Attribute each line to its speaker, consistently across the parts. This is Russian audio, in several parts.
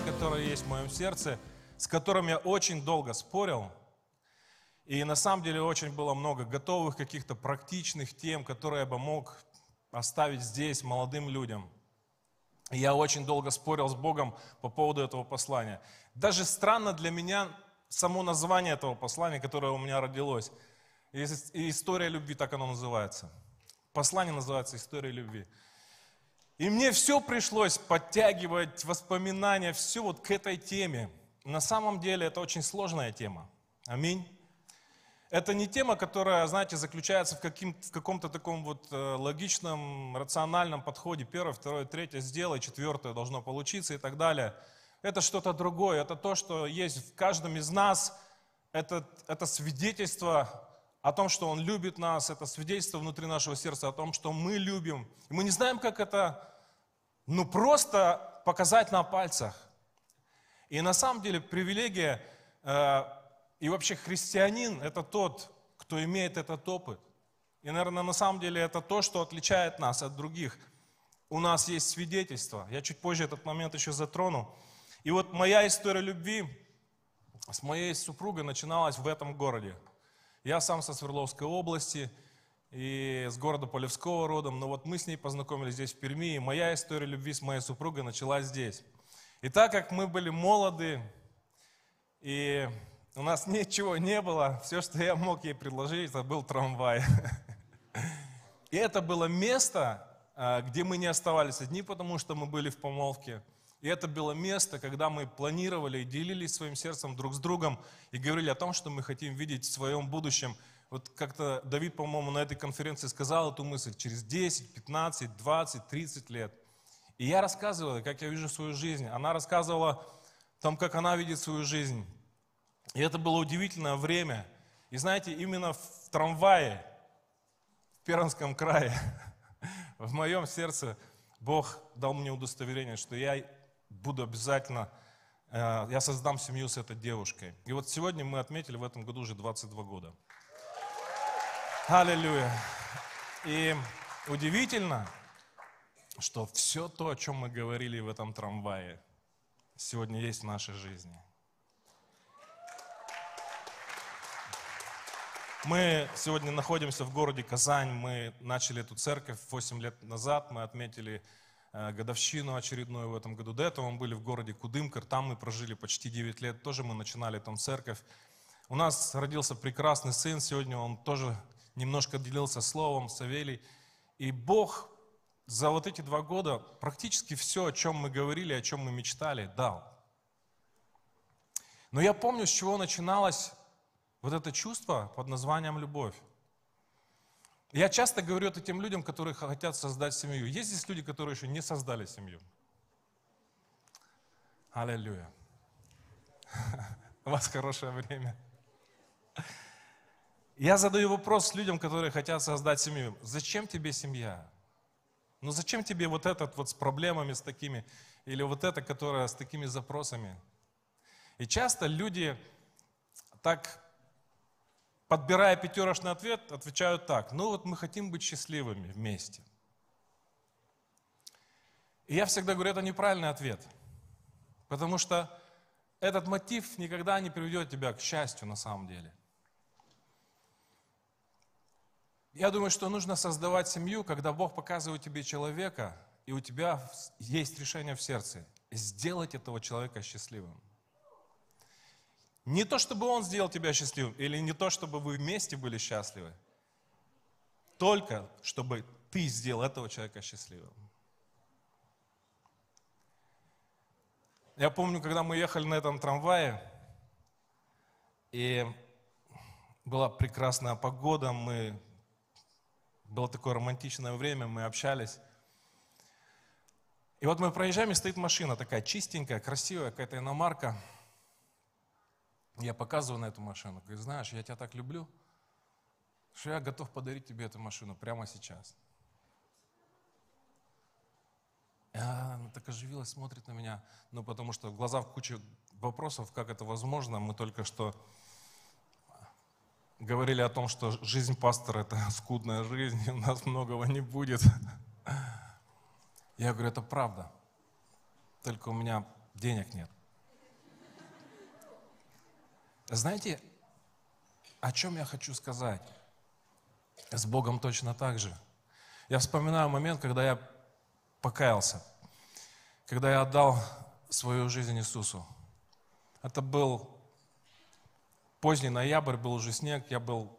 Speaker 1: послание, которое есть в моем сердце, с которым я очень долго спорил. И на самом деле очень было много готовых каких-то практичных тем, которые я бы мог оставить здесь молодым людям. И я очень долго спорил с Богом по поводу этого послания. Даже странно для меня само название этого послания, которое у меня родилось. И история любви, так оно называется. Послание называется «История любви». И мне все пришлось подтягивать воспоминания, все вот к этой теме. На самом деле это очень сложная тема. Аминь. Это не тема, которая, знаете, заключается в, каким, в каком-то таком вот э, логичном, рациональном подходе. Первое, второе, третье сделай, четвертое должно получиться и так далее. Это что-то другое. Это то, что есть в каждом из нас. Это, это свидетельство о том, что Он любит нас. Это свидетельство внутри нашего сердца о том, что мы любим. И мы не знаем, как это, ну, просто показать на пальцах. И на самом деле привилегия э, и вообще христианин – это тот, кто имеет этот опыт. И, наверное, на самом деле это то, что отличает нас от других. У нас есть свидетельство. Я чуть позже этот момент еще затрону. И вот моя история любви с моей супругой начиналась в этом городе. Я сам со Свердловской области и с города Полевского родом, но вот мы с ней познакомились здесь, в Перми, и моя история любви с моей супругой началась здесь. И так как мы были молоды, и у нас ничего не было. Все, что я мог ей предложить, это был трамвай. И это было место, а, где мы не оставались одни, потому что мы были в помолвке. И это было место, когда мы планировали и делились своим сердцем друг с другом и говорили о том, что мы хотим видеть в своем будущем. Вот как-то Давид, по-моему, на этой конференции сказал эту мысль, через 10, 15, 20, 30 лет. И я рассказывал, как я вижу свою жизнь. Она рассказывала о том, как она видит свою жизнь. И это было удивительное время. И знаете, именно в трамвае, в Пермском крае, в моем сердце Бог дал мне удостоверение, что я буду обязательно, э, я создам семью с этой девушкой. И вот сегодня мы отметили в этом году уже 22 года. Аллилуйя. И удивительно, что все то, о чем мы говорили в этом трамвае, сегодня есть в нашей жизни – Мы сегодня находимся в городе Казань. Мы начали эту церковь 8 лет назад. Мы отметили э, годовщину очередную в этом году. До этого мы были в городе Кудымкар. Там мы прожили почти 9 лет. Тоже мы начинали там церковь. У нас родился прекрасный сын. Сегодня он тоже немножко делился словом, Савелий. И Бог за вот эти два года практически все, о чем мы говорили, о чем мы мечтали, дал. Но я помню, с чего начиналось вот это чувство под названием любовь. Я часто говорю это тем людям, которые хотят создать семью. Есть здесь люди, которые еще не создали семью? Аллилуйя. У вас хорошее время. Я задаю вопрос людям, которые хотят создать семью. Зачем тебе семья? Ну зачем тебе вот этот вот с проблемами, с такими, или вот это, которое с такими запросами? И часто люди так подбирая пятерочный ответ, отвечают так. Ну вот мы хотим быть счастливыми вместе. И я всегда говорю, это неправильный ответ. Потому что этот мотив никогда не приведет тебя к счастью на самом деле. Я думаю, что нужно создавать семью, когда Бог показывает тебе человека, и у тебя есть решение в сердце сделать этого человека счастливым. Не то, чтобы он сделал тебя счастливым, или не то, чтобы вы вместе были счастливы, только чтобы ты сделал этого человека счастливым. Я помню, когда мы ехали на этом трамвае, и была прекрасная погода, мы... было такое романтичное время, мы общались. И вот мы проезжаем, и стоит машина такая чистенькая, красивая, какая-то иномарка – я показываю на эту машину, говорю, знаешь, я тебя так люблю, что я готов подарить тебе эту машину прямо сейчас. И она так оживилась, смотрит на меня, ну потому что в глазах куча вопросов, как это возможно. Мы только что говорили о том, что жизнь пастора – это скудная жизнь, и у нас многого не будет. Я говорю, это правда. Только у меня денег нет. Знаете, о чем я хочу сказать? С Богом точно так же. Я вспоминаю момент, когда я покаялся, когда я отдал свою жизнь Иисусу. Это был поздний ноябрь, был уже снег, я был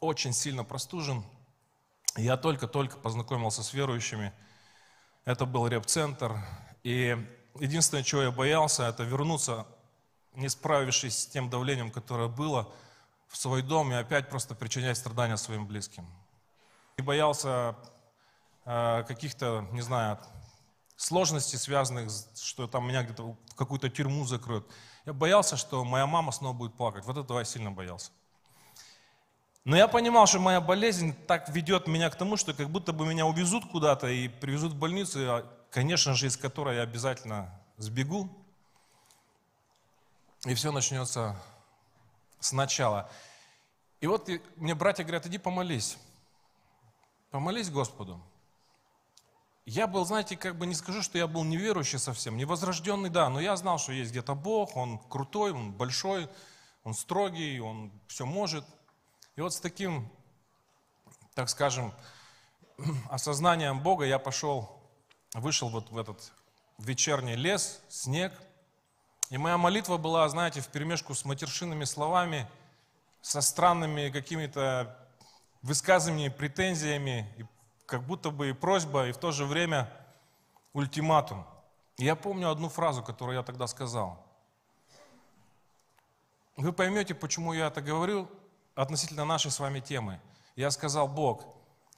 Speaker 1: очень сильно простужен. Я только-только познакомился с верующими. Это был реп-центр. И единственное, чего я боялся, это вернуться, не справившись с тем давлением, которое было, в свой дом и опять просто причинять страдания своим близким. И боялся э, каких-то, не знаю, сложностей, связанных, что там меня где-то в какую-то тюрьму закроют. Я боялся, что моя мама снова будет плакать. Вот этого я сильно боялся. Но я понимал, что моя болезнь так ведет меня к тому, что как будто бы меня увезут куда-то и привезут в больницу, а, конечно же, из которой я обязательно сбегу. И все начнется сначала. И вот мне братья говорят, иди помолись. Помолись Господу. Я был, знаете, как бы не скажу, что я был неверующий совсем, невозрожденный, да, но я знал, что есть где-то Бог, Он крутой, Он большой, Он строгий, Он все может. И вот с таким, так скажем, осознанием Бога я пошел, вышел вот в этот вечерний лес, снег, и моя молитва была, знаете, в перемешку с матершинными словами, со странными какими-то высказываниями, претензиями, и как будто бы и просьба, и в то же время ультиматум. И я помню одну фразу, которую я тогда сказал. Вы поймете, почему я это говорю относительно нашей с вами темы. Я сказал, Бог,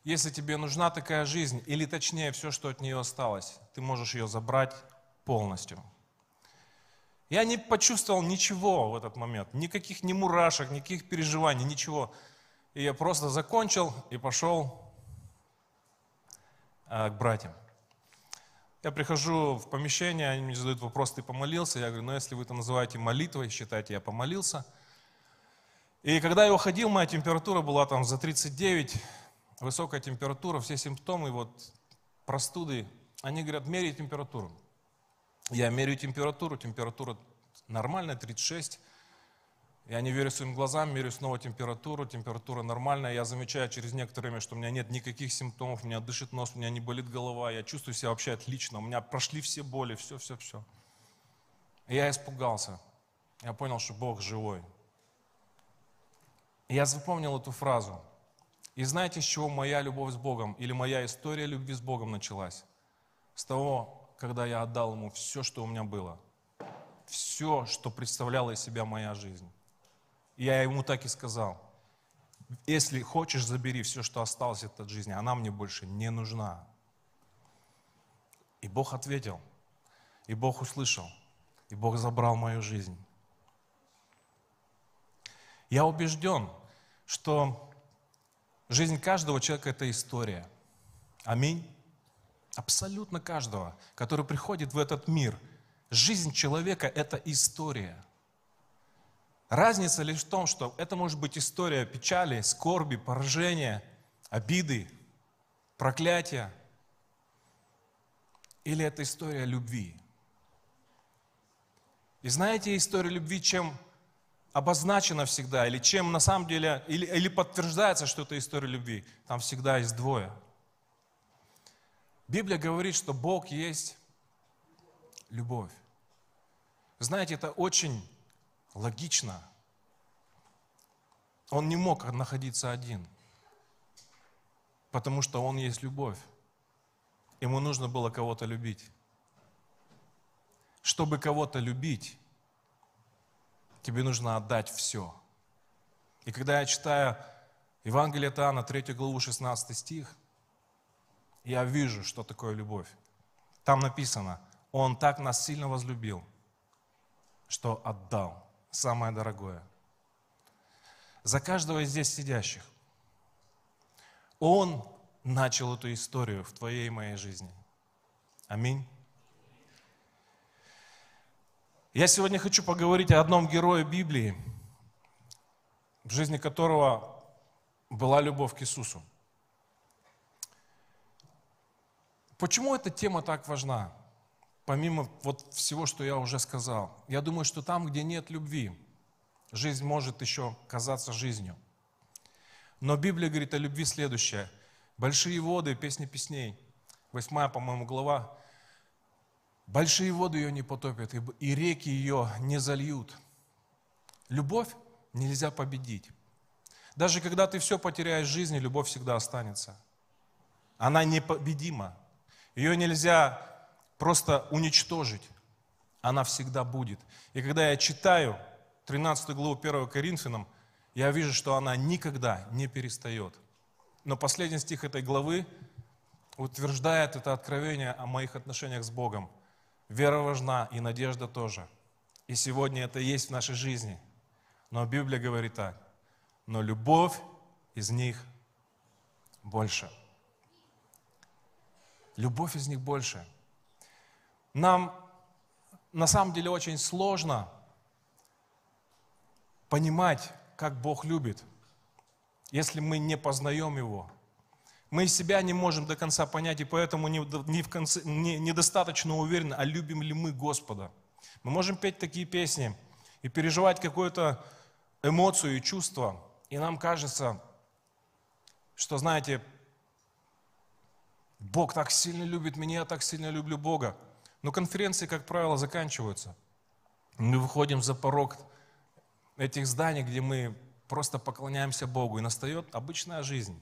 Speaker 1: если тебе нужна такая жизнь, или точнее все, что от нее осталось, ты можешь ее забрать полностью. Я не почувствовал ничего в этот момент, никаких ни мурашек, никаких переживаний, ничего. И я просто закончил и пошел к братьям. Я прихожу в помещение, они мне задают вопрос, ты помолился? Я говорю, ну если вы это называете молитвой, считайте, я помолился. И когда я уходил, моя температура была там за 39, высокая температура, все симптомы, вот простуды. Они говорят, меряй температуру. Я меряю температуру, температура нормальная, 36. Я не верю своим глазам, меряю снова температуру, температура нормальная. Я замечаю через некоторое время, что у меня нет никаких симптомов, у меня дышит нос, у меня не болит голова, я чувствую себя вообще отлично, у меня прошли все боли, все, все, все. И я испугался. Я понял, что Бог живой. И я запомнил эту фразу. И знаете, с чего моя любовь с Богом или моя история любви с Богом началась? С того, когда я отдал Ему все, что у меня было. Все, что представляла из себя моя жизнь. Я ему так и сказал. Если хочешь, забери все, что осталось от жизни. Она мне больше не нужна. И Бог ответил. И Бог услышал. И Бог забрал мою жизнь. Я убежден, что жизнь каждого человека – это история. Аминь. Абсолютно каждого, который приходит в этот мир. Жизнь человека – это история – Разница лишь в том, что это может быть история печали, скорби, поражения, обиды, проклятия. Или это история любви. И знаете, история любви чем обозначена всегда, или чем на самом деле, или, или подтверждается, что это история любви, там всегда есть двое. Библия говорит, что Бог есть любовь. Знаете, это очень логично. Он не мог находиться один, потому что он есть любовь. Ему нужно было кого-то любить. Чтобы кого-то любить, тебе нужно отдать все. И когда я читаю Евангелие от Иоанна, 3 главу, 16 стих, я вижу, что такое любовь. Там написано, Он так нас сильно возлюбил, что отдал самое дорогое. За каждого из здесь сидящих. Он начал эту историю в твоей и моей жизни. Аминь. Я сегодня хочу поговорить о одном герое Библии, в жизни которого была любовь к Иисусу. Почему эта тема так важна? Помимо вот всего, что я уже сказал, я думаю, что там, где нет любви, жизнь может еще казаться жизнью. Но Библия говорит о любви следующее. Большие воды, песни песней, восьмая, по-моему, глава. Большие воды ее не потопят, и реки ее не зальют. Любовь нельзя победить. Даже когда ты все потеряешь в жизни, любовь всегда останется. Она непобедима. Ее нельзя просто уничтожить. Она всегда будет. И когда я читаю 13 главу 1 Коринфянам, я вижу, что она никогда не перестает. Но последний стих этой главы утверждает это откровение о моих отношениях с Богом. Вера важна и надежда тоже. И сегодня это есть в нашей жизни. Но Библия говорит так. Но любовь из них больше. Любовь из них больше. Нам на самом деле очень сложно понимать, как Бог любит, если мы не познаем Его. Мы себя не можем до конца понять, и поэтому не, не в конце, не, недостаточно уверены, а любим ли мы Господа. Мы можем петь такие песни и переживать какую-то эмоцию и чувство, и нам кажется, что, знаете, Бог так сильно любит меня, я так сильно люблю Бога. Но конференции, как правило, заканчиваются. Мы выходим за порог этих зданий, где мы просто поклоняемся Богу, и настает обычная жизнь,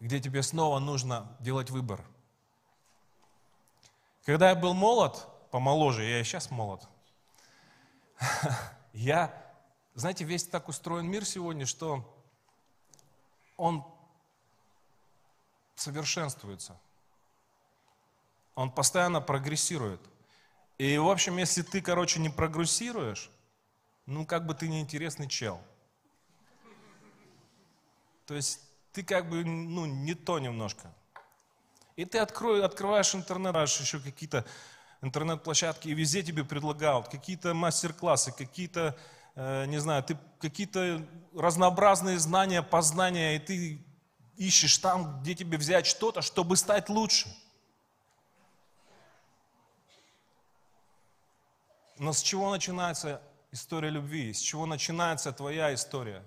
Speaker 1: где тебе снова нужно делать выбор. Когда я был молод, помоложе, я и сейчас молод, я, знаете, весь так устроен мир сегодня, что он совершенствуется. Он постоянно прогрессирует. И, в общем, если ты, короче, не прогрессируешь, ну, как бы ты неинтересный чел. То есть ты как бы, ну, не то немножко. И ты открой, открываешь интернет, еще какие-то интернет-площадки, и везде тебе предлагают какие-то мастер-классы, какие-то, э, не знаю, ты какие-то разнообразные знания, познания, и ты ищешь там, где тебе взять что-то, чтобы стать лучше. Но с чего начинается история любви? С чего начинается твоя история?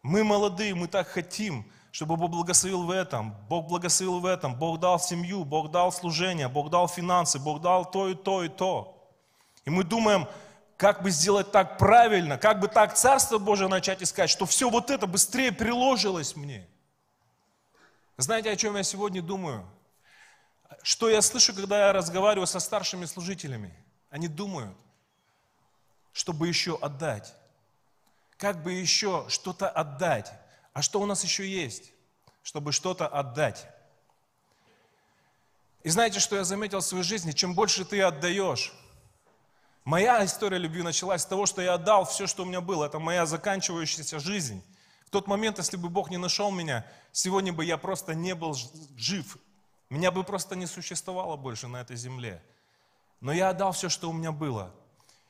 Speaker 1: Мы молодые, мы так хотим, чтобы Бог благословил в этом, Бог благословил в этом, Бог дал семью, Бог дал служение, Бог дал финансы, Бог дал то и то и то. И мы думаем, как бы сделать так правильно, как бы так Царство Божие начать искать, что все вот это быстрее приложилось мне. Знаете, о чем я сегодня думаю? Что я слышу, когда я разговариваю со старшими служителями? Они думают, чтобы еще отдать. Как бы еще что-то отдать. А что у нас еще есть, чтобы что-то отдать? И знаете, что я заметил в своей жизни? Чем больше ты отдаешь, Моя история любви началась с того, что я отдал все, что у меня было. Это моя заканчивающаяся жизнь. В тот момент, если бы Бог не нашел меня, сегодня бы я просто не был жив. Меня бы просто не существовало больше на этой земле. Но я отдал все, что у меня было.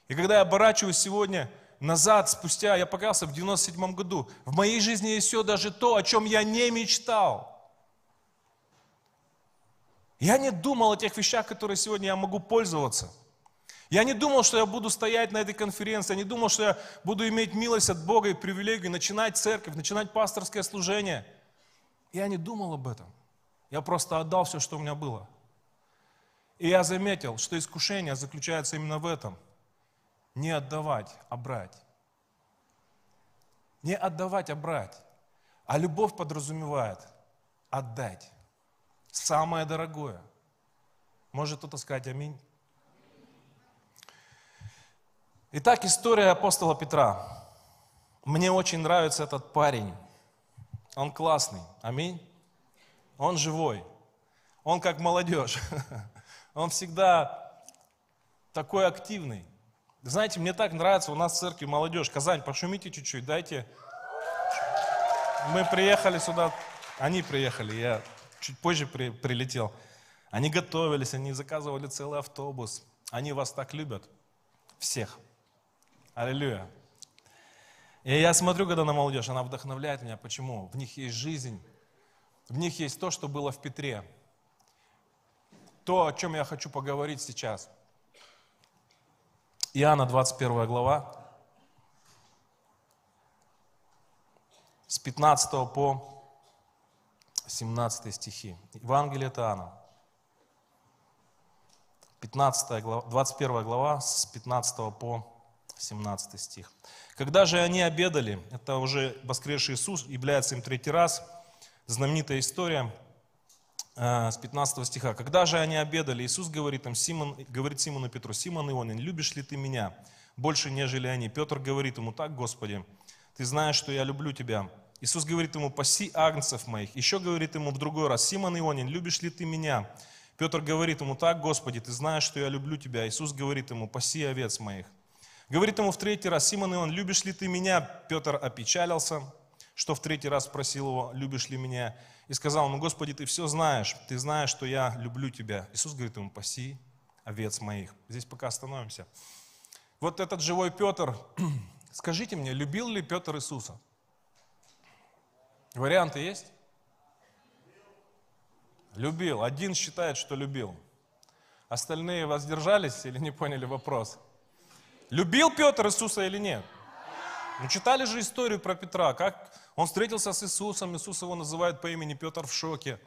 Speaker 1: И когда я оборачиваюсь сегодня назад, спустя, я покаялся в 97 году, в моей жизни есть все, даже то, о чем я не мечтал. Я не думал о тех вещах, которые сегодня я могу пользоваться – я не думал, что я буду стоять на этой конференции, я не думал, что я буду иметь милость от Бога и привилегию начинать церковь, начинать пасторское служение. Я не думал об этом. Я просто отдал все, что у меня было. И я заметил, что искушение заключается именно в этом. Не отдавать, а брать. Не отдавать, а брать. А любовь подразумевает отдать. Самое дорогое. Может кто-то сказать аминь? Итак, история апостола Петра. Мне очень нравится этот парень. Он классный. Аминь. Он живой. Он как молодежь. Он всегда такой активный. Знаете, мне так нравится у нас в церкви молодежь. Казань, пошумите чуть-чуть, дайте. Мы приехали сюда, они приехали, я чуть позже при, прилетел. Они готовились, они заказывали целый автобус. Они вас так любят. Всех. Аллилуйя. И я смотрю, когда на молодежь, она вдохновляет меня. Почему? В них есть жизнь. В них есть то, что было в Петре. То, о чем я хочу поговорить сейчас. Иоанна 21 глава, с 15 по 17 стихи. Евангелие от Иоанна. 15 глава, 21 глава с 15 по 17 стих. Когда же они обедали, это уже воскресший Иисус, является им третий раз, знаменитая история с 15 стиха. Когда же они обедали, Иисус говорит им, Симон, говорит Симону Петру, Симон Ионин, любишь ли ты меня больше, нежели они? Петр говорит ему, так, Господи, ты знаешь, что я люблю тебя. Иисус говорит ему, паси агнцев моих. Еще говорит ему в другой раз, Симон Ионин, любишь ли ты меня? Петр говорит ему, так, Господи, ты знаешь, что я люблю тебя. Иисус говорит ему, паси овец моих. Говорит ему в третий раз, Симон Ион, любишь ли ты меня? Петр опечалился, что в третий раз спросил его, любишь ли меня? И сказал ему, Господи, ты все знаешь, ты знаешь, что я люблю тебя. Иисус говорит ему, паси овец моих. Здесь пока остановимся. Вот этот живой Петр, скажите мне, любил ли Петр Иисуса? Варианты есть? Любил. Один считает, что любил. Остальные воздержались или не поняли вопрос? Любил Петр Иисуса или нет? Ну, читали же историю про Петра, как он встретился с Иисусом, Иисус его называет по имени Петр в шоке.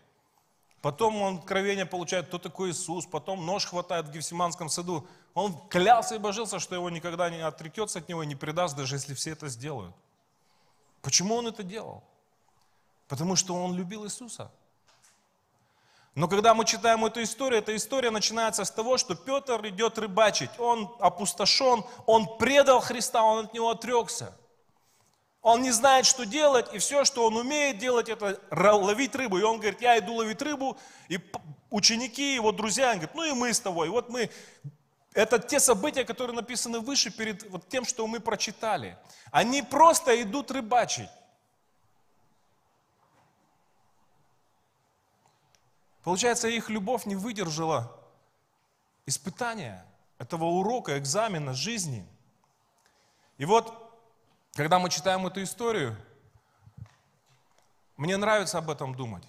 Speaker 1: Потом он откровение получает, кто такой Иисус, потом нож хватает в Гефсиманском саду. Он клялся и божился, что его никогда не отрекется от него и не предаст, даже если все это сделают. Почему он это делал? Потому что он любил Иисуса. Но когда мы читаем эту историю, эта история начинается с того, что Петр идет рыбачить. Он опустошен, он предал Христа, он от него отрекся. Он не знает, что делать, и все, что он умеет делать, это ловить рыбу. И он говорит, я иду ловить рыбу, и ученики, его друзья, они говорят, ну и мы с тобой. И вот мы, это те события, которые написаны выше, перед вот тем, что мы прочитали. Они просто идут рыбачить. Получается, их любовь не выдержала испытания этого урока, экзамена жизни. И вот, когда мы читаем эту историю, мне нравится об этом думать.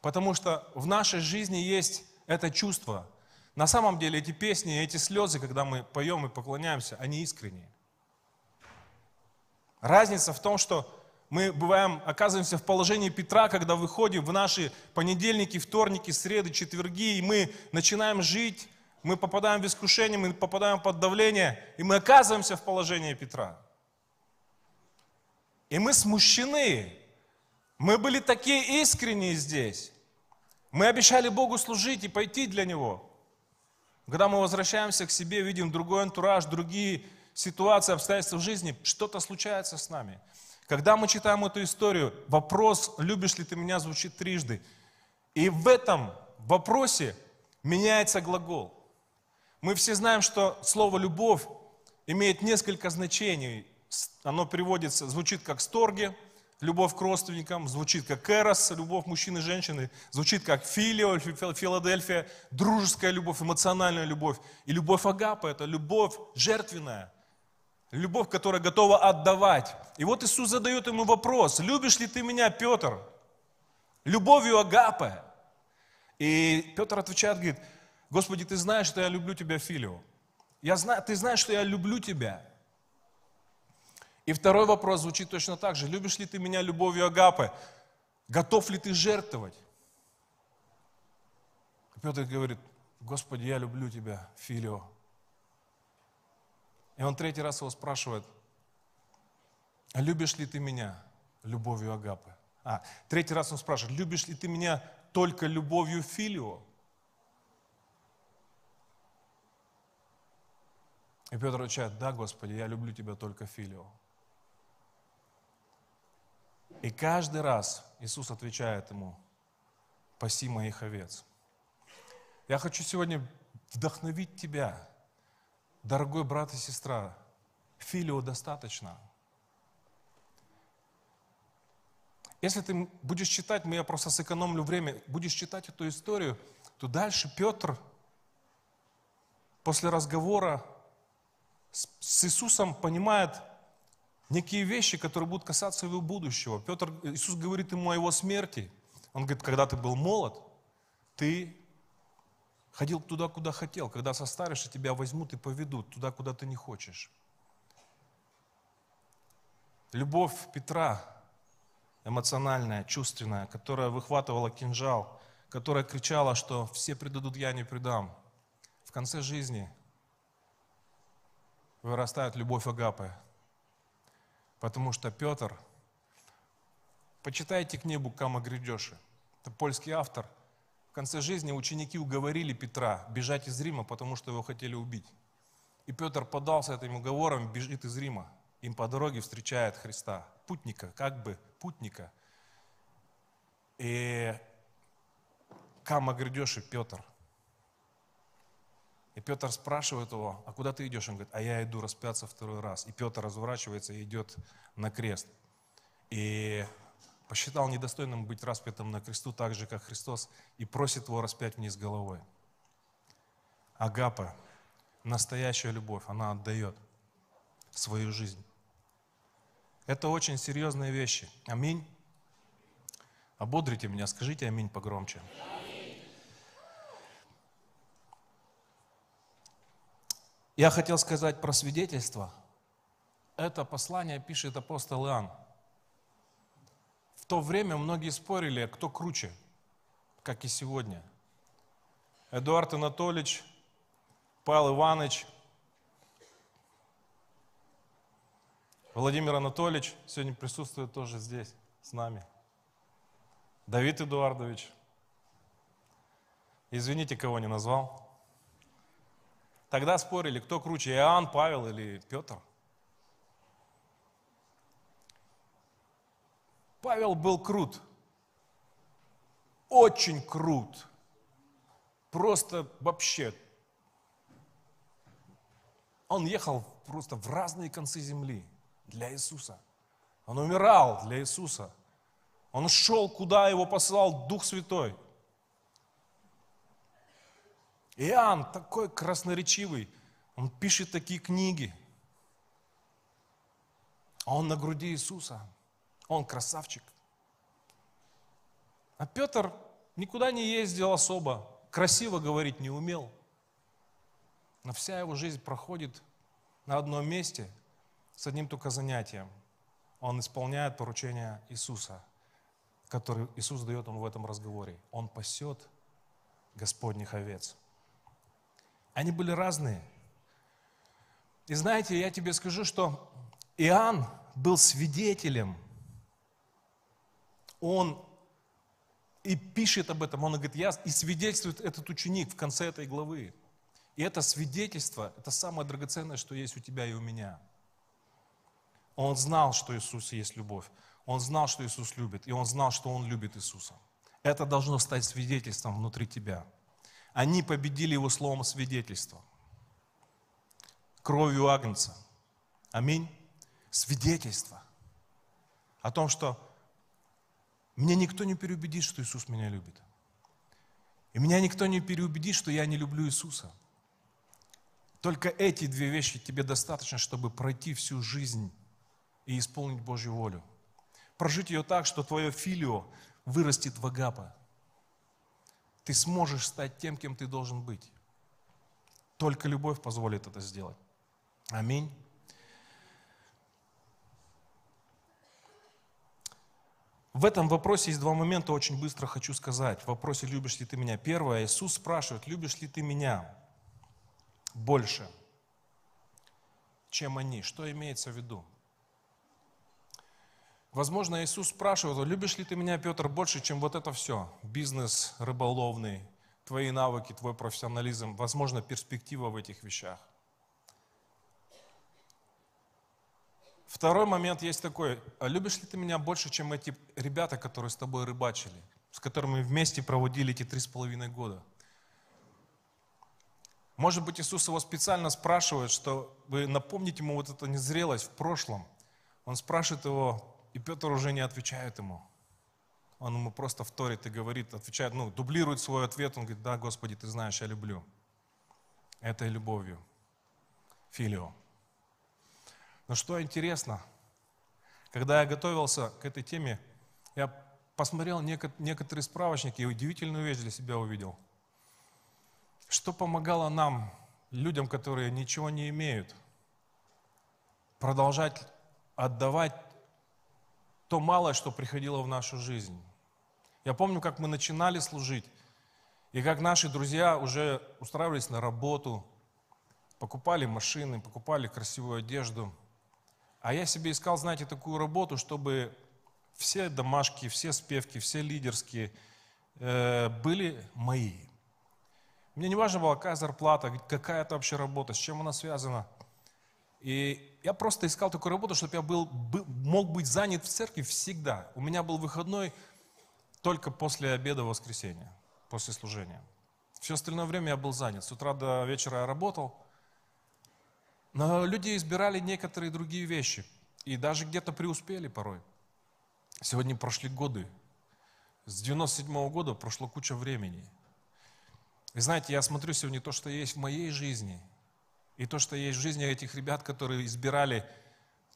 Speaker 1: Потому что в нашей жизни есть это чувство. На самом деле эти песни, эти слезы, когда мы поем и поклоняемся, они искренние. Разница в том, что мы бываем, оказываемся в положении Петра, когда выходим в наши понедельники, вторники, среды, четверги, и мы начинаем жить, мы попадаем в искушение, мы попадаем под давление, и мы оказываемся в положении Петра. И мы смущены. Мы были такие искренние здесь. Мы обещали Богу служить и пойти для Него. Когда мы возвращаемся к себе, видим другой антураж, другие ситуации, обстоятельства в жизни, что-то случается с нами – когда мы читаем эту историю, вопрос «любишь ли ты меня» звучит трижды. И в этом вопросе меняется глагол. Мы все знаем, что слово «любовь» имеет несколько значений. Оно переводится, звучит как «сторги», любовь к родственникам, звучит как «эрос», любовь мужчины и женщины, звучит как «филио», «филадельфия», дружеская любовь, эмоциональная любовь. И любовь Агапа – это любовь жертвенная – Любовь, которая готова отдавать. И вот Иисус задает ему вопрос, любишь ли ты меня, Петр? Любовью Агапе. И Петр отвечает, говорит, Господи, ты знаешь, что я люблю тебя, Филио. Я знаю, ты знаешь, что я люблю тебя. И второй вопрос звучит точно так же. Любишь ли ты меня любовью Агапы? Готов ли ты жертвовать? Петр говорит, Господи, я люблю тебя, Филио. И он третий раз его спрашивает, любишь ли ты меня любовью Агапы? А, третий раз он спрашивает, любишь ли ты меня только любовью Филио? И Петр отвечает, да, Господи, я люблю тебя только Филио. И каждый раз Иисус отвечает ему, паси моих овец. Я хочу сегодня вдохновить тебя – Дорогой брат и сестра, филио достаточно. Если ты будешь читать, я просто сэкономлю время, будешь читать эту историю, то дальше Петр после разговора с Иисусом понимает некие вещи, которые будут касаться его будущего. Петр, Иисус говорит ему о его смерти. Он говорит, когда ты был молод, ты Ходил туда, куда хотел. Когда состаришься, тебя возьмут и поведут туда, куда ты не хочешь. Любовь Петра, эмоциональная, чувственная, которая выхватывала кинжал, которая кричала, что все предадут, я не предам. В конце жизни вырастает любовь Агапы. Потому что Петр, почитайте книгу Кама Гридеши, это польский автор, в конце жизни ученики уговорили Петра бежать из Рима, потому что его хотели убить. И Петр подался этим уговором, бежит из Рима. Им по дороге встречает Христа, путника, как бы путника. И Кама Гридеши Петр. И Петр спрашивает его, а куда ты идешь? Он говорит, а я иду распяться второй раз. И Петр разворачивается и идет на крест. И посчитал недостойным быть распятым на кресту так же, как Христос, и просит его распять вниз головой. Агапа, настоящая любовь, она отдает свою жизнь. Это очень серьезные вещи. Аминь. Ободрите меня, скажите аминь погромче. Я хотел сказать про свидетельство. Это послание пишет апостол Иоанн. В то время многие спорили, кто круче, как и сегодня. Эдуард Анатольевич, Павел Иванович, Владимир Анатольевич сегодня присутствует тоже здесь, с нами. Давид Эдуардович. Извините, кого не назвал. Тогда спорили, кто круче, Иоанн, Павел или Петр. Павел был крут. Очень крут. Просто вообще. Он ехал просто в разные концы земли для Иисуса. Он умирал для Иисуса. Он шел, куда его посылал Дух Святой – Иоанн такой красноречивый, он пишет такие книги. А он на груди Иисуса. Он красавчик. А Петр никуда не ездил особо, красиво говорить не умел. Но вся его жизнь проходит на одном месте с одним только занятием. Он исполняет поручение Иисуса, который Иисус дает ему в этом разговоре. Он пасет Господних овец. Они были разные. И знаете, я тебе скажу, что Иоанн был свидетелем. Он и пишет об этом, он говорит, я, и свидетельствует этот ученик в конце этой главы. И это свидетельство, это самое драгоценное, что есть у тебя и у меня. Он знал, что Иисус есть любовь. Он знал, что Иисус любит. И он знал, что он любит Иисуса. Это должно стать свидетельством внутри тебя. Они победили его словом свидетельства. Кровью Агнца. Аминь. Свидетельство о том, что меня никто не переубедит, что Иисус меня любит. И меня никто не переубедит, что я не люблю Иисуса. Только эти две вещи тебе достаточно, чтобы пройти всю жизнь и исполнить Божью волю. Прожить ее так, что твое филио вырастет в агапа ты сможешь стать тем, кем ты должен быть. Только любовь позволит это сделать. Аминь. В этом вопросе есть два момента, очень быстро хочу сказать. В вопросе «любишь ли ты меня?» Первое, Иисус спрашивает, любишь ли ты меня больше, чем они? Что имеется в виду? Возможно, Иисус спрашивает, любишь ли ты меня, Петр, больше, чем вот это все? Бизнес рыболовный, твои навыки, твой профессионализм, возможно, перспектива в этих вещах. Второй момент есть такой. А любишь ли ты меня больше, чем эти ребята, которые с тобой рыбачили, с которыми вместе проводили эти три с половиной года? Может быть, Иисус его специально спрашивает, что вы напомните ему вот эту незрелость в прошлом. Он спрашивает его, и Петр уже не отвечает ему. Он ему просто вторит и говорит, отвечает, ну, дублирует свой ответ. Он говорит, да, Господи, ты знаешь, я люблю. Этой любовью. Филио. Но что интересно, когда я готовился к этой теме, я посмотрел некоторые справочники и удивительную вещь для себя увидел. Что помогало нам, людям, которые ничего не имеют, продолжать отдавать то малое, что приходило в нашу жизнь. Я помню, как мы начинали служить, и как наши друзья уже устраивались на работу, покупали машины, покупали красивую одежду. А я себе искал, знаете, такую работу, чтобы все домашки, все спевки, все лидерские э, были мои. Мне не важно была, какая зарплата, какая это вообще работа, с чем она связана. И я просто искал такую работу, чтобы я был, мог быть занят в церкви всегда. У меня был выходной только после обеда в воскресенье, после служения. Все остальное время я был занят. С утра до вечера я работал. Но люди избирали некоторые другие вещи. И даже где-то преуспели порой. Сегодня прошли годы. С 97 -го года прошло куча времени. И знаете, я смотрю сегодня то, что есть в моей жизни, и то, что есть в жизни этих ребят, которые избирали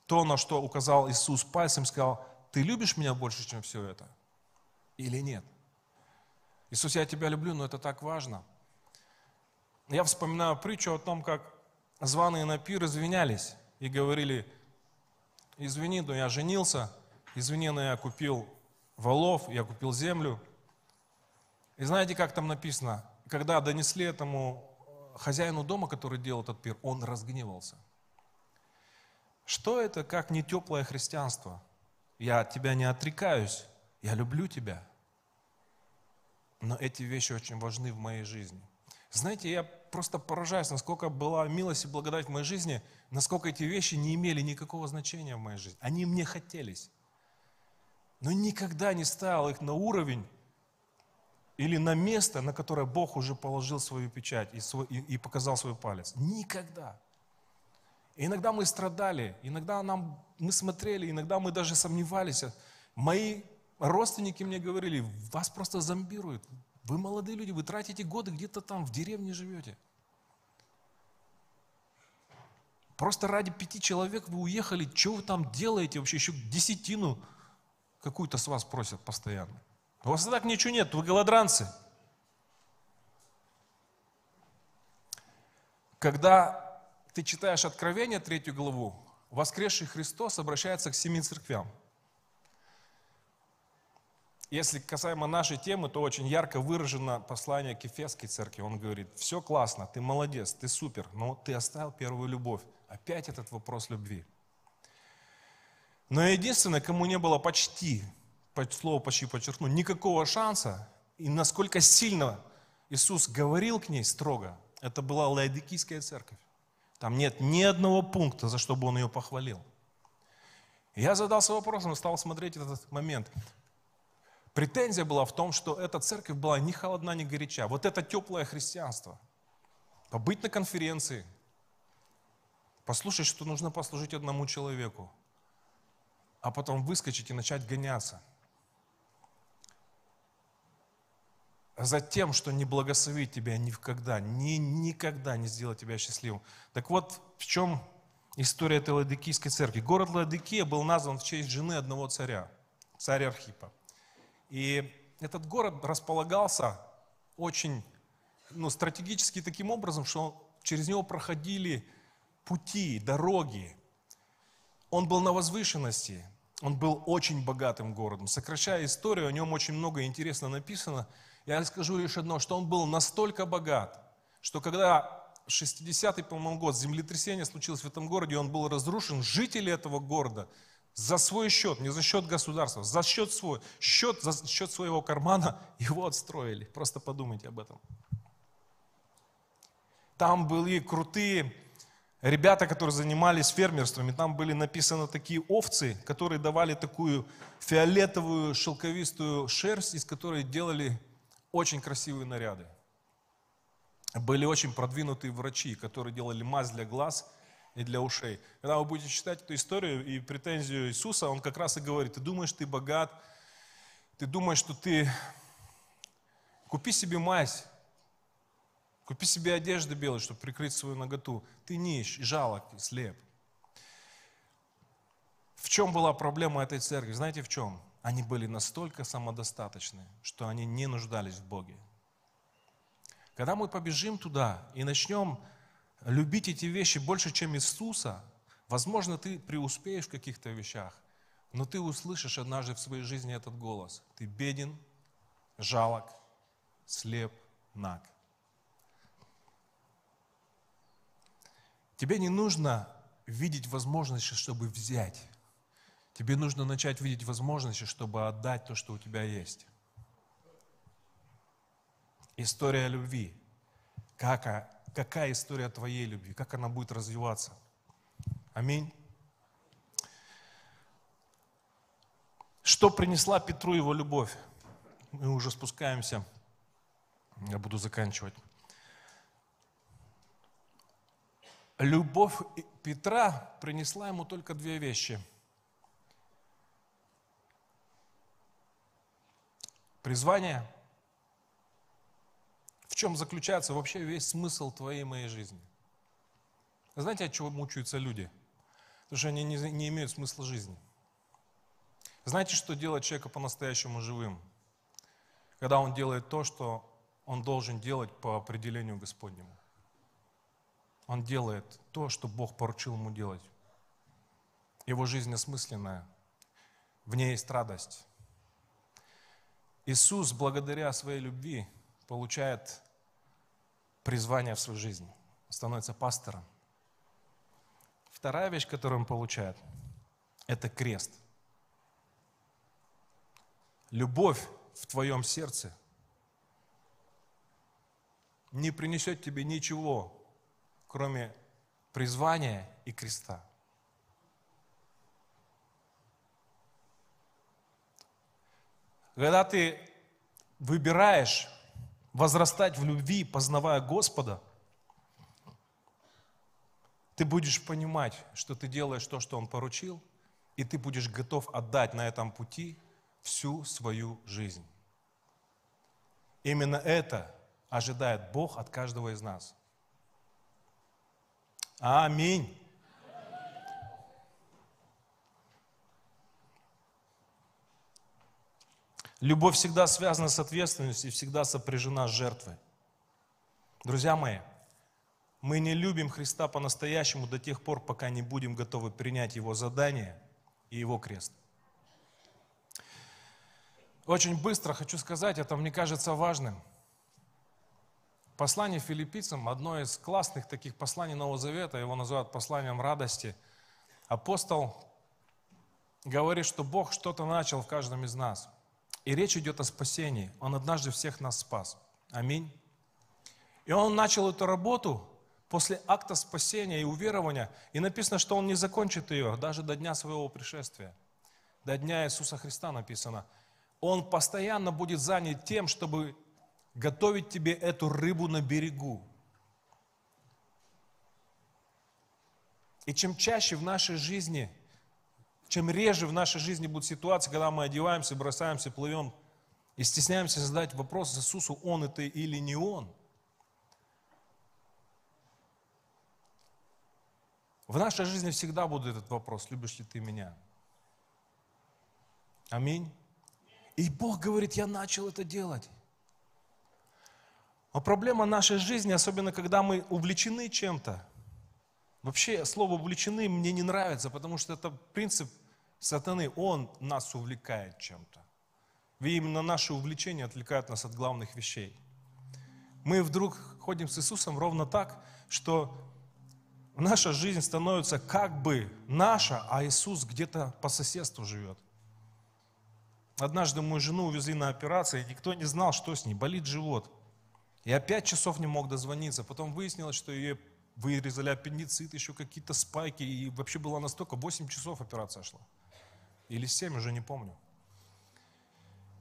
Speaker 1: то, на что указал Иисус пальцем, сказал, ты любишь меня больше, чем все это? Или нет? Иисус, я тебя люблю, но это так важно. Я вспоминаю притчу о том, как званые на пир извинялись и говорили, извини, но я женился, извини, но я купил волов, я купил землю. И знаете, как там написано? Когда донесли этому хозяину дома, который делал этот пир, он разгневался. Что это, как не теплое христианство? Я от тебя не отрекаюсь, я люблю тебя. Но эти вещи очень важны в моей жизни. Знаете, я просто поражаюсь, насколько была милость и благодать в моей жизни, насколько эти вещи не имели никакого значения в моей жизни. Они мне хотелись. Но никогда не ставил их на уровень или на место, на которое Бог уже положил свою печать и, свой, и, и показал свой палец. Никогда. И иногда мы страдали, иногда нам, мы смотрели, иногда мы даже сомневались. Мои родственники мне говорили, вас просто зомбируют. Вы молодые люди, вы тратите годы где-то там в деревне живете. Просто ради пяти человек вы уехали, что вы там делаете вообще, еще десятину какую-то с вас просят постоянно. У вас и так ничего нет, вы голодранцы. Когда ты читаешь Откровение, третью главу, воскресший Христос обращается к семи церквям. Если касаемо нашей темы, то очень ярко выражено послание к Ефесской церкви. Он говорит, все классно, ты молодец, ты супер, но ты оставил первую любовь. Опять этот вопрос любви. Но единственное, кому не было почти слово почти подчеркну, никакого шанса, и насколько сильно Иисус говорил к ней строго, это была Лаодикийская церковь. Там нет ни одного пункта, за что бы он ее похвалил. я задался вопросом стал смотреть этот момент. Претензия была в том, что эта церковь была ни холодна, ни горяча. Вот это теплое христианство. Побыть на конференции, послушать, что нужно послужить одному человеку, а потом выскочить и начать гоняться – за тем, что не благословить тебя никогда, ни, никогда не сделать тебя счастливым. Так вот, в чем история этой Ладыкийской церкви. Город Ладыкия был назван в честь жены одного царя, царя Архипа. И этот город располагался очень ну, стратегически таким образом, что через него проходили пути, дороги. Он был на возвышенности, он был очень богатым городом. Сокращая историю, о нем очень много интересно написано – я скажу лишь одно, что он был настолько богат, что когда 60-й, по-моему, год землетрясение случилось в этом городе, он был разрушен, жители этого города за свой счет, не за счет государства, за счет свой, счет, за счет своего кармана его отстроили. Просто подумайте об этом. Там были крутые ребята, которые занимались фермерством, и там были написаны такие овцы, которые давали такую фиолетовую шелковистую шерсть, из которой делали очень красивые наряды. Были очень продвинутые врачи, которые делали мазь для глаз и для ушей. Когда вы будете читать эту историю и претензию Иисуса, он как раз и говорит, ты думаешь, ты богат, ты думаешь, что ты... Купи себе мазь, купи себе одежду белую, чтобы прикрыть свою ноготу. Ты нищ, жалок, слеп. В чем была проблема этой церкви? Знаете в чем? Они были настолько самодостаточны, что они не нуждались в Боге. Когда мы побежим туда и начнем любить эти вещи больше, чем Иисуса, возможно, ты преуспеешь в каких-то вещах, но ты услышишь однажды в своей жизни этот голос. Ты беден, жалок, слеп, наг. Тебе не нужно видеть возможности, чтобы взять. Тебе нужно начать видеть возможности, чтобы отдать то, что у тебя есть. История любви. Как, какая история твоей любви? Как она будет развиваться? Аминь. Что принесла Петру его любовь? Мы уже спускаемся. Я буду заканчивать. Любовь Петра принесла ему только две вещи. Призвание. В чем заключается вообще весь смысл твоей моей жизни? Знаете, от чего мучаются люди? Потому что они не, не имеют смысла жизни. Знаете, что делает человека по-настоящему живым? Когда он делает то, что он должен делать по определению Господнему. Он делает то, что Бог поручил ему делать. Его жизнь осмысленная, в ней есть радость. Иисус, благодаря своей любви, получает призвание в свою жизнь, становится пастором. Вторая вещь, которую он получает, это крест. Любовь в твоем сердце не принесет тебе ничего, кроме призвания и креста. Когда ты выбираешь возрастать в любви, познавая Господа, ты будешь понимать, что ты делаешь то, что Он поручил, и ты будешь готов отдать на этом пути всю свою жизнь. Именно это ожидает Бог от каждого из нас – Аминь. Любовь всегда связана с ответственностью и всегда сопряжена с жертвой. Друзья мои, мы не любим Христа по-настоящему до тех пор, пока не будем готовы принять Его задание и Его крест. Очень быстро хочу сказать, это мне кажется важным – Послание филиппийцам, одно из классных таких посланий Нового Завета, его называют посланием радости. Апостол говорит, что Бог что-то начал в каждом из нас. И речь идет о спасении. Он однажды всех нас спас. Аминь. И он начал эту работу после акта спасения и уверования. И написано, что он не закончит ее даже до дня своего пришествия. До дня Иисуса Христа написано. Он постоянно будет занят тем, чтобы готовить тебе эту рыбу на берегу. И чем чаще в нашей жизни, чем реже в нашей жизни будут ситуации, когда мы одеваемся, бросаемся, плывем и стесняемся задать вопрос Иисусу, Он это или не Он. В нашей жизни всегда будет этот вопрос, любишь ли ты меня? Аминь. И Бог говорит, я начал это делать. Но проблема нашей жизни, особенно когда мы увлечены чем-то, вообще слово увлечены мне не нравится, потому что это принцип сатаны, он нас увлекает чем-то. И именно наши увлечения отвлекают нас от главных вещей. Мы вдруг ходим с Иисусом ровно так, что наша жизнь становится как бы наша, а Иисус где-то по соседству живет. Однажды мою жену увезли на операцию, и никто не знал, что с ней, болит живот. Я пять часов не мог дозвониться. Потом выяснилось, что ее вырезали аппендицит, еще какие-то спайки. И вообще было настолько, 8 часов операция шла. Или 7, уже не помню.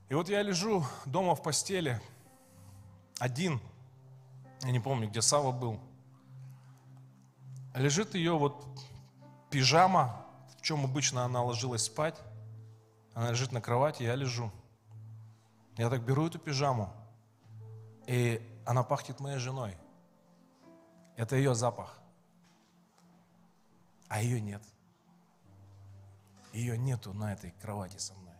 Speaker 1: И вот я лежу дома в постели, один, я не помню, где Сава был. Лежит ее вот пижама, в чем обычно она ложилась спать. Она лежит на кровати, я лежу. Я так беру эту пижаму, и она пахнет моей женой. Это ее запах. А ее нет. Ее нету на этой кровати со мной.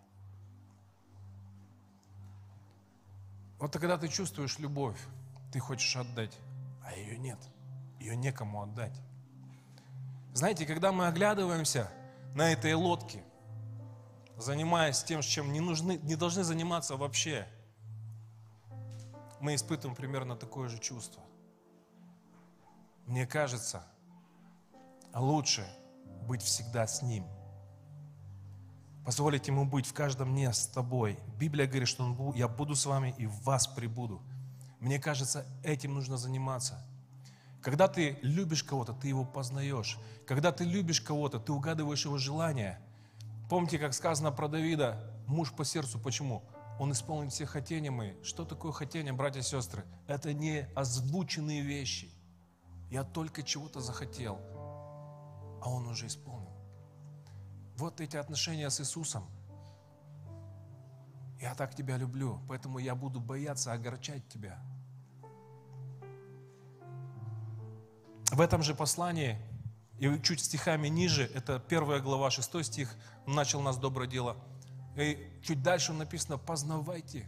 Speaker 1: Вот когда ты чувствуешь любовь, ты хочешь отдать, а ее нет. Ее некому отдать. Знаете, когда мы оглядываемся на этой лодке, занимаясь тем, чем не, нужны, не должны заниматься вообще, мы испытываем примерно такое же чувство. Мне кажется, лучше быть всегда с Ним. Позволить Ему быть в каждом дне с тобой. Библия говорит, что он, я буду с вами и в вас прибуду. Мне кажется, этим нужно заниматься – когда ты любишь кого-то, ты его познаешь. Когда ты любишь кого-то, ты угадываешь его желания. Помните, как сказано про Давида, муж по сердцу, почему? Он исполнит все хотения мои. Что такое хотение, братья и сестры? Это не озвученные вещи. Я только чего-то захотел, а он уже исполнил. Вот эти отношения с Иисусом. Я так тебя люблю, поэтому я буду бояться огорчать тебя. В этом же послании, и чуть стихами ниже, это первая глава, шестой стих, начал нас доброе дело. И чуть дальше написано, познавайте,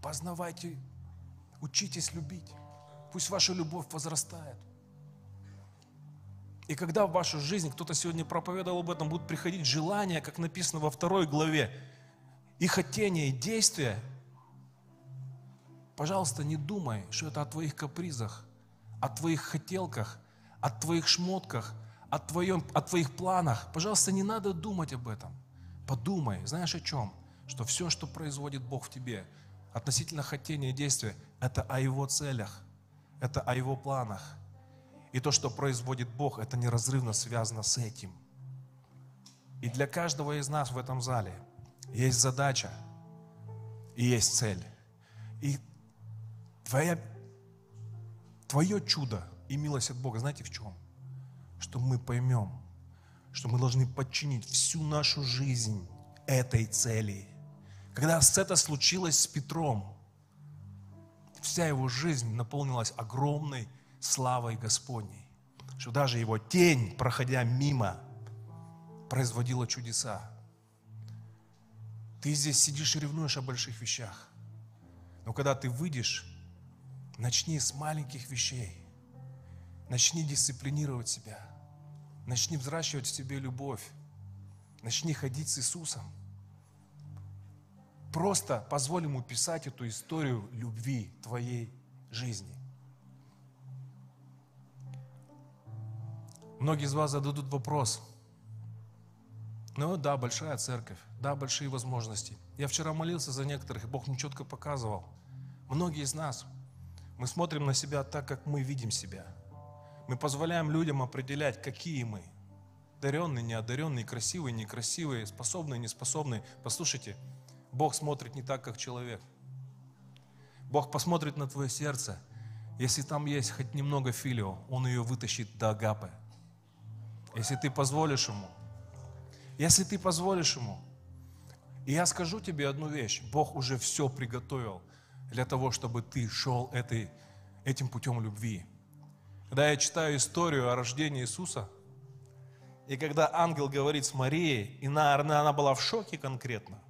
Speaker 1: познавайте, учитесь любить. Пусть ваша любовь возрастает. И когда в вашу жизнь, кто-то сегодня проповедовал об этом, будут приходить желания, как написано во второй главе, и хотения, и действия, пожалуйста, не думай, что это о твоих капризах, о твоих хотелках, о твоих шмотках, о, твоем, о твоих планах. Пожалуйста, не надо думать об этом. Подумай, знаешь о чем? Что все, что производит Бог в тебе, относительно хотения и действия, это о Его целях, это о Его планах. И то, что производит Бог, это неразрывно связано с этим. И для каждого из нас в этом зале есть задача и есть цель. И твоя Твое чудо и милость от Бога, знаете в чем? Что мы поймем, что мы должны подчинить всю нашу жизнь этой цели. Когда это случилось с Петром, вся его жизнь наполнилась огромной славой Господней. Что даже его тень, проходя мимо, производила чудеса. Ты здесь сидишь и ревнуешь о больших вещах. Но когда ты выйдешь Начни с маленьких вещей. Начни дисциплинировать себя. Начни взращивать в себе любовь. Начни ходить с Иисусом. Просто позволь Ему писать эту историю любви твоей жизни. Многие из вас зададут вопрос. Ну да, большая церковь, да, большие возможности. Я вчера молился за некоторых, и Бог мне четко показывал. Многие из нас мы смотрим на себя так, как мы видим себя. Мы позволяем людям определять, какие мы. Одаренные, неодаренные, красивые, некрасивые, способные, неспособные. Послушайте, Бог смотрит не так, как человек. Бог посмотрит на твое сердце. Если там есть хоть немного филио, Он ее вытащит до агапы. Если ты позволишь Ему. Если ты позволишь Ему. И я скажу тебе одну вещь. Бог уже все приготовил – для того, чтобы ты шел этой, этим путем любви. Когда я читаю историю о рождении Иисуса, и когда ангел говорит с Марией, и наверное, она была в шоке конкретно,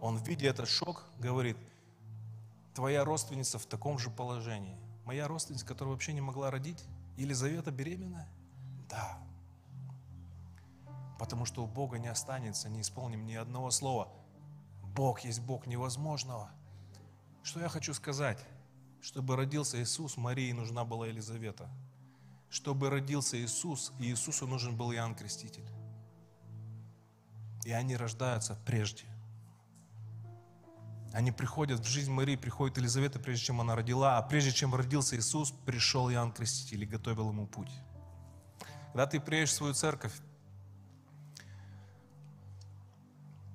Speaker 1: он, видя этот шок, говорит, твоя родственница в таком же положении. Моя родственница, которая вообще не могла родить, Елизавета беременная? Да. Потому что у Бога не останется, не исполним ни одного слова – Бог есть Бог невозможного. Что я хочу сказать? Чтобы родился Иисус, Марии нужна была Елизавета. Чтобы родился Иисус, Иисусу нужен был Иоанн Креститель. И они рождаются прежде. Они приходят в жизнь Марии, приходит Елизавета, прежде чем она родила, а прежде чем родился Иисус, пришел Иоанн Креститель и готовил ему путь. Когда ты приедешь в свою церковь,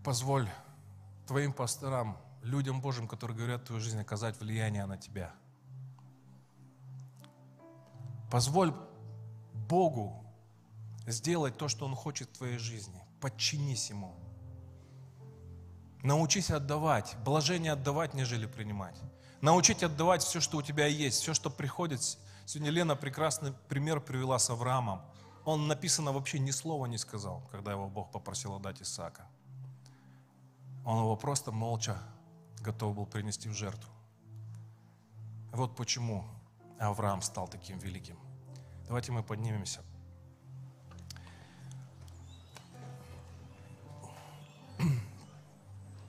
Speaker 1: позволь твоим пасторам, людям Божьим, которые говорят твою жизнь, оказать влияние на тебя. Позволь Богу сделать то, что Он хочет в твоей жизни. Подчинись Ему. Научись отдавать. Блажение отдавать, нежели принимать. Научить отдавать все, что у тебя есть, все, что приходит. Сегодня Лена прекрасный пример привела с Авраамом. Он написано вообще ни слова не сказал, когда его Бог попросил отдать Исаака. Он его просто молча готов был принести в жертву. Вот почему Авраам стал таким великим. Давайте мы поднимемся.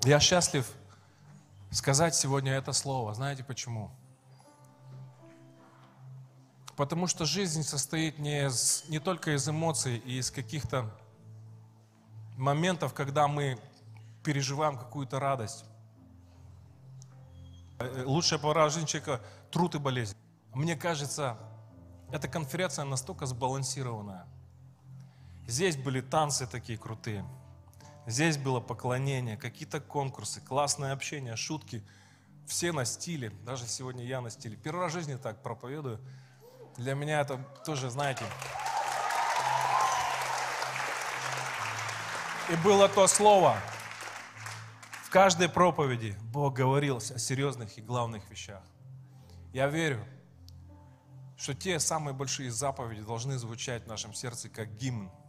Speaker 1: Я счастлив сказать сегодня это слово. Знаете почему? Потому что жизнь состоит не, из, не только из эмоций и из каких-то моментов, когда мы переживаем какую-то радость. Лучшая пора жизни человека – труд и болезнь. Мне кажется, эта конференция настолько сбалансированная. Здесь были танцы такие крутые. Здесь было поклонение, какие-то конкурсы, классное общение, шутки. Все на стиле, даже сегодня я на стиле. Первый раз в жизни так проповедую. Для меня это тоже, знаете, и было то слово. В каждой проповеди Бог говорил о серьезных и главных вещах. Я верю, что те самые большие заповеди должны звучать в нашем сердце как гимн –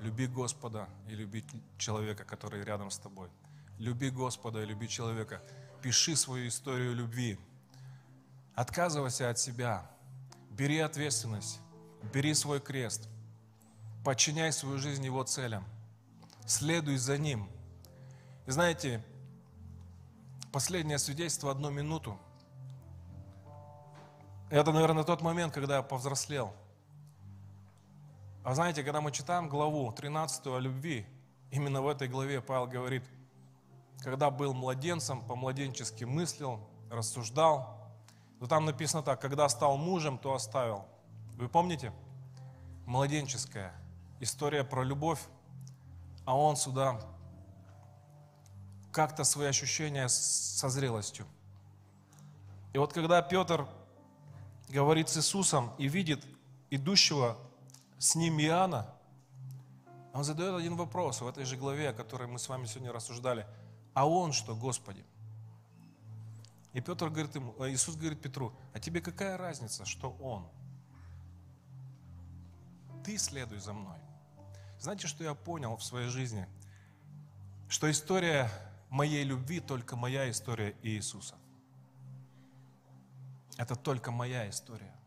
Speaker 1: Люби Господа и люби человека, который рядом с тобой. Люби Господа и люби человека. Пиши свою историю любви. Отказывайся от себя. Бери ответственность. Бери свой крест. Подчиняй свою жизнь Его целям. Следуй за Ним. И знаете, последнее свидетельство одну минуту. Это, наверное, тот момент, когда я повзрослел – а знаете, когда мы читаем главу 13 о любви, именно в этой главе Павел говорит, когда был младенцем, по-младенчески мыслил, рассуждал. Но там написано так, когда стал мужем, то оставил. Вы помните? Младенческая история про любовь, а он сюда как-то свои ощущения со зрелостью. И вот когда Петр говорит с Иисусом и видит идущего с ним Иоанна, он задает один вопрос в этой же главе, о которой мы с вами сегодня рассуждали. А он что, Господи? И Петр говорит ему, э, Иисус говорит Петру, а тебе какая разница, что он? Ты следуй за мной. Знаете, что я понял в своей жизни? Что история моей любви только моя история Иисуса. Это только моя история.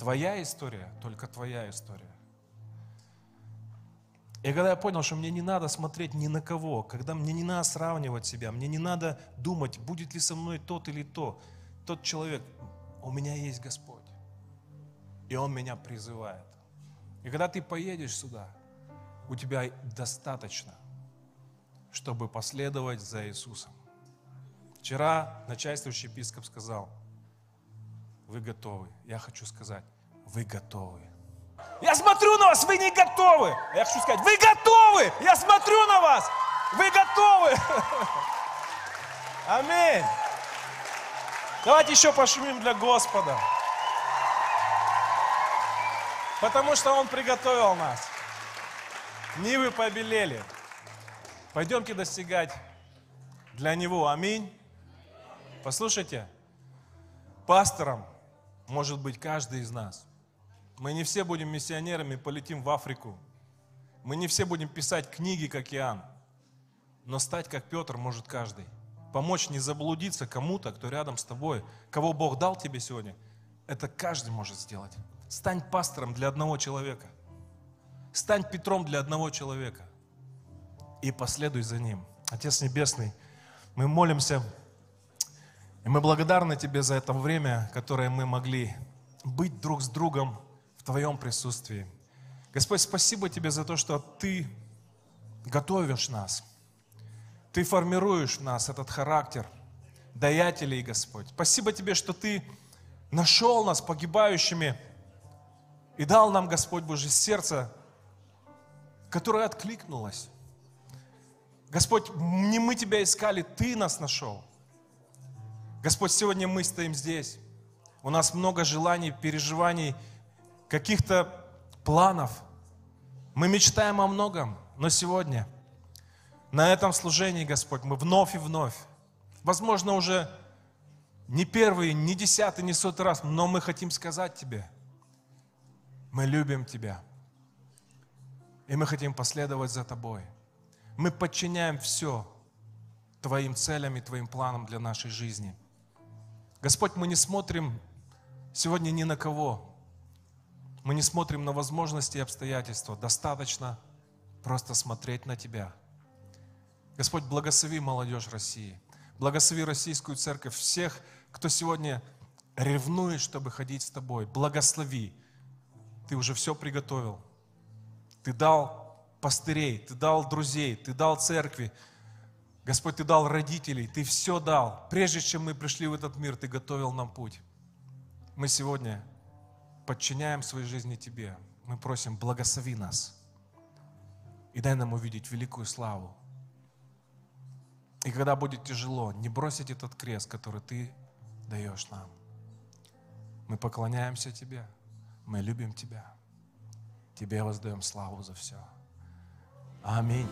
Speaker 1: Твоя история, только твоя история. И когда я понял, что мне не надо смотреть ни на кого, когда мне не надо сравнивать себя, мне не надо думать, будет ли со мной тот или то, тот человек, у меня есть Господь. И Он меня призывает. И когда ты поедешь сюда, у тебя достаточно, чтобы последовать за Иисусом. Вчера начальствующий епископ сказал – вы готовы. Я хочу сказать, вы готовы. Я смотрю на вас, вы не готовы. Я хочу сказать, вы готовы. Я смотрю на вас, вы готовы. Аминь. Давайте еще пошумим для Господа. Потому что Он приготовил нас. Нивы побелели. Пойдемте достигать для Него. Аминь. Послушайте, пастором может быть каждый из нас. Мы не все будем миссионерами, полетим в Африку. Мы не все будем писать книги, как Иоанн. Но стать, как Петр, может каждый. Помочь не заблудиться кому-то, кто рядом с тобой, кого Бог дал тебе сегодня. Это каждый может сделать. Стань пастором для одного человека. Стань Петром для одного человека. И последуй за ним. Отец Небесный, мы молимся и мы благодарны Тебе за это время, которое мы могли быть друг с другом в Твоем присутствии. Господь, спасибо Тебе за то, что Ты готовишь нас. Ты формируешь в нас этот характер даятелей, Господь. Спасибо Тебе, что Ты нашел нас погибающими и дал нам, Господь Божий, сердце, которое откликнулось. Господь, не мы Тебя искали, Ты нас нашел. Господь, сегодня мы стоим здесь. У нас много желаний, переживаний, каких-то планов. Мы мечтаем о многом, но сегодня, на этом служении, Господь, мы вновь и вновь, возможно, уже не первый, не десятый, не сотый раз, но мы хотим сказать Тебе, мы любим Тебя, и мы хотим последовать за Тобой. Мы подчиняем все Твоим целям и Твоим планам для нашей жизни – Господь, мы не смотрим сегодня ни на кого. Мы не смотрим на возможности и обстоятельства. Достаточно просто смотреть на Тебя. Господь, благослови молодежь России. Благослови российскую церковь, всех, кто сегодня ревнует, чтобы ходить с Тобой. Благослови. Ты уже все приготовил. Ты дал пастырей, Ты дал друзей, Ты дал церкви. Господь, Ты дал родителей, Ты все дал. Прежде чем мы пришли в этот мир, Ты готовил нам путь. Мы сегодня подчиняем своей жизни Тебе. Мы просим, благослови нас и дай нам увидеть великую славу. И когда будет тяжело, не бросить этот крест, который Ты даешь нам. Мы поклоняемся Тебе, мы любим Тебя. Тебе воздаем славу за все. Аминь.